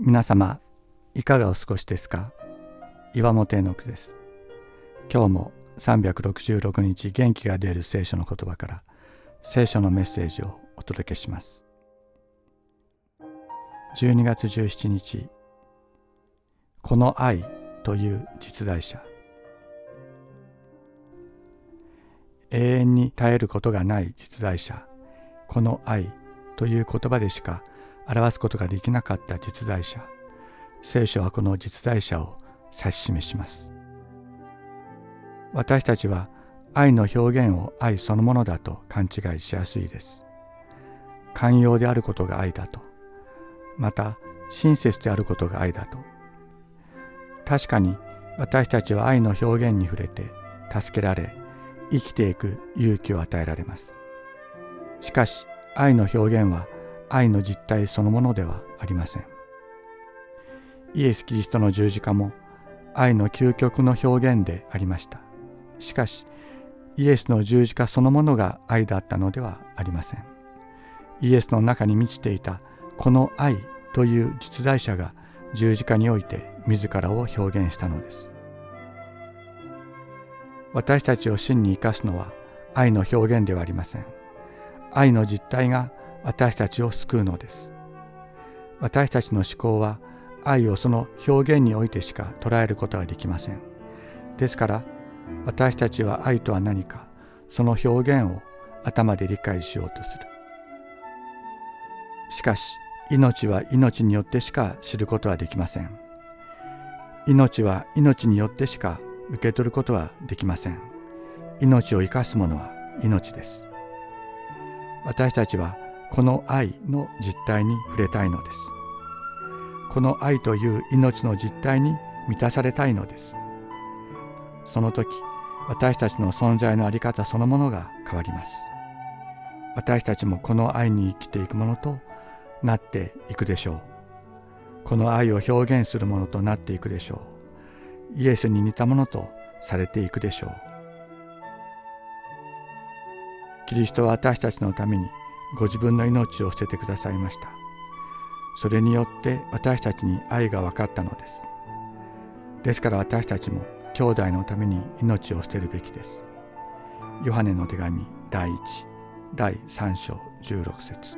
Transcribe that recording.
皆様いかがお過ごしですか？岩本絵の句です。今日も366日元気が出る聖書の言葉から聖書のメッセージをお届けします。12月17日この愛という実在者。永遠に絶えることがない実在者。この愛という言葉でしか表すことができなかった実在者。聖書はこの実在者を指し示します。私たちは愛の表現を愛そのものだと勘違いしやすいです。寛容であることが愛だと。また親切であることが愛だと。確かに私たちは愛の表現に触れて助けられ生きていく勇気を与えられます。しかし愛の表現は愛の実態そのものではありません。イエス・キリストの十字架も愛の究極の表現でありました。しかしイエスの十字架そのものが愛だったのではありません。イエスの中に満ちていたこの愛という実在者が十字架において自らを表現したのです。私たちを真に生かすのは愛の表現ではありません。愛の実態が私たちを救うのです。私たちの思考は愛をその表現においてしか捉えることができません。ですから私たちは愛とは何かその表現を頭で理解しようとする。しかし命は命によってしか知ることはできません。命は命によってしか受け取ることはできません。命を生かすものは命です。私たちはこの愛の実態に触れたいのです。この愛という命の実態に満たされたいのです。その時私たちの存在の在り方そのものが変わります。私たちもこの愛に生きていくものとなっていくでしょう。この愛を表現するものとなっていくでしょう。イエスに似たものとされていくでしょう。キリストは私たちのためにご自分の命を捨ててくださいました。それによって私たちに愛が分かったのです。ですから私たちも兄弟のために命を捨てるべきです。ヨハネの手紙第1第3章16節「